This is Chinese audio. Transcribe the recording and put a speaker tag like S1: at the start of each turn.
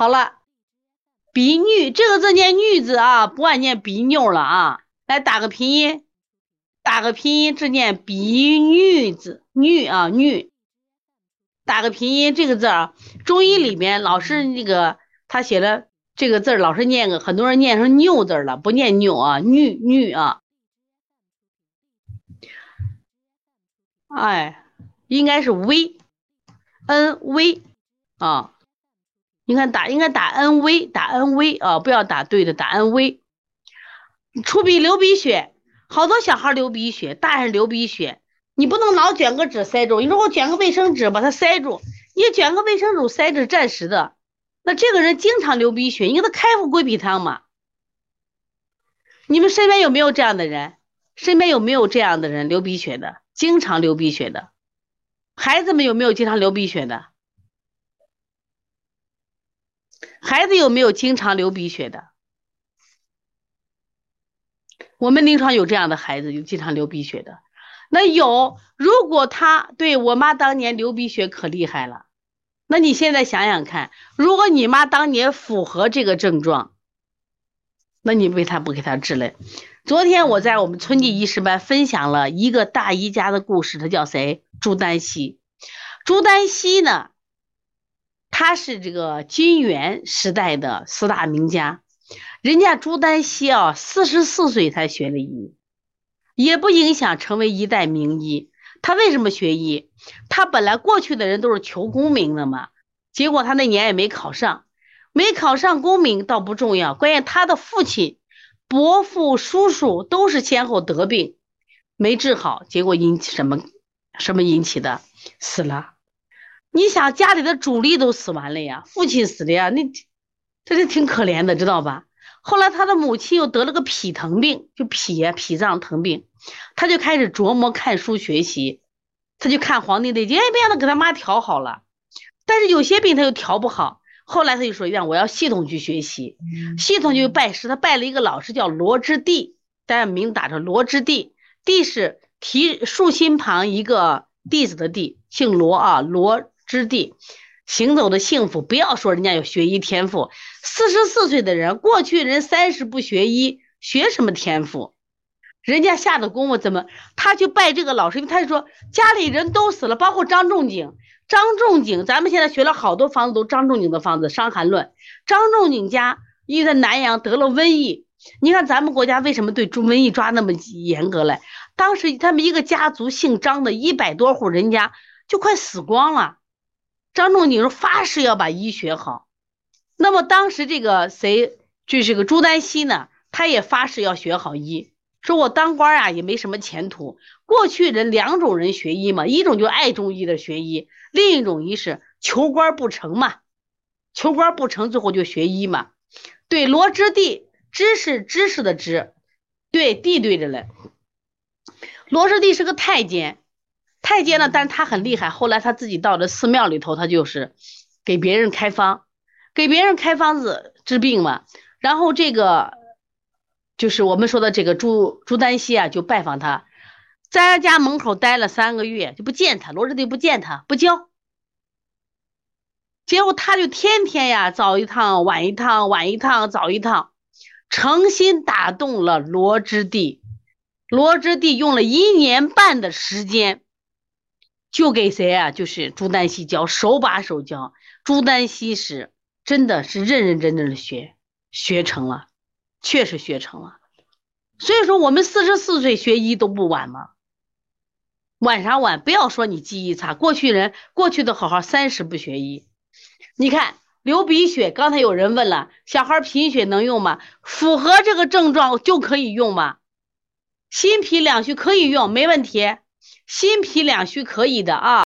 S1: 好了，鼻衄这个字念衄字啊，不按念鼻衄了啊。来打个拼音，打个拼音，只念鼻衄字，衄啊衄。打个拼音，这个字啊，中医里面老师那个他写了这个字，老是念个，很多人念成拗字了，不念拗啊，衄衄啊。哎，应该是微，n 微啊。你看打应该打 N V，，打 N V 啊，不要打对的，打 N V。出鼻流鼻血，好多小孩流鼻血，大人流鼻血。你不能老卷个纸塞住，你说我卷个卫生纸把它塞住，你卷个卫生纸塞着暂时的，那这个人经常流鼻血，你给他开副归脾汤嘛。你们身边有没有这样的人？身边有没有这样的人流鼻血的，经常流鼻血的？孩子们有没有经常流鼻血的？孩子有没有经常流鼻血的？我们临床有这样的孩子，有经常流鼻血的。那有，如果他对我妈当年流鼻血可厉害了，那你现在想想看，如果你妈当年符合这个症状，那你为啥不给她治嘞？昨天我在我们春季医师班分享了一个大姨家的故事，他叫谁？朱丹溪。朱丹溪呢，他是这个金元时代的四大名家，人家朱丹溪啊，四十四岁才学了医。也不影响成为一代名医。他为什么学医？他本来过去的人都是求功名的嘛，结果他那年也没考上，没考上功名倒不重要，关键他的父亲、伯父、叔叔都是先后得病，没治好，结果引起什么？什么引起的？死了。你想家里的主力都死完了呀，父亲死了呀，那这是挺可怜的，知道吧？后来他的母亲又得了个脾疼病，就脾呀脾脏疼病，他就开始琢磨看书学习，他就看《黄帝内经》，哎，没想到给他妈调好了。但是有些病他又调不好，后来他就说：“让我要系统去学习，系统就拜师。他拜了一个老师叫罗之地，大家名打着罗之地，地是提竖心旁一个弟子的弟，姓罗啊，罗之地。行走的幸福，不要说人家有学医天赋。四十四岁的人，过去人三十不学医，学什么天赋？人家下的功夫怎么？他去拜这个老师，他就说家里人都死了，包括张仲景。张仲景，咱们现在学了好多方子，都张仲景的方子，《伤寒论》。张仲景家因为在南阳得了瘟疫，你看咱们国家为什么对中瘟疫抓那么严格嘞？当时他们一个家族姓张的一百多户人家就快死光了。张仲景说发誓要把医学好，那么当时这个谁就是个朱丹溪呢？他也发誓要学好医，说我当官啊也没什么前途。过去人两种人学医嘛，一种就爱中医的学医，另一种医是求官不成嘛，求官不成最后就学医嘛。对，罗织地，知是知识的知，对，地对着嘞。罗之地是个太监。太监呢，但是他很厉害。后来他自己到了寺庙里头，他就是给别人开方，给别人开方子治病嘛。然后这个就是我们说的这个朱朱丹溪啊，就拜访他，在他家门口待了三个月，就不见他。罗志弟不见他，不教。结果他就天天呀，早一趟晚一趟，晚一趟早一趟，诚心打动了罗之弟。罗之弟用了一年半的时间。就给谁啊？就是朱丹溪教，手把手教。朱丹溪是真的是认认真真的学，学成了，确实学成了。所以说，我们四十四岁学医都不晚吗？晚啥晚？不要说你记忆差，过去人过去的好好三十不学医。你看流鼻血，刚才有人问了，小孩贫血能用吗？符合这个症状就可以用吗？心脾两虚可以用，没问题。心脾两虚可以的啊。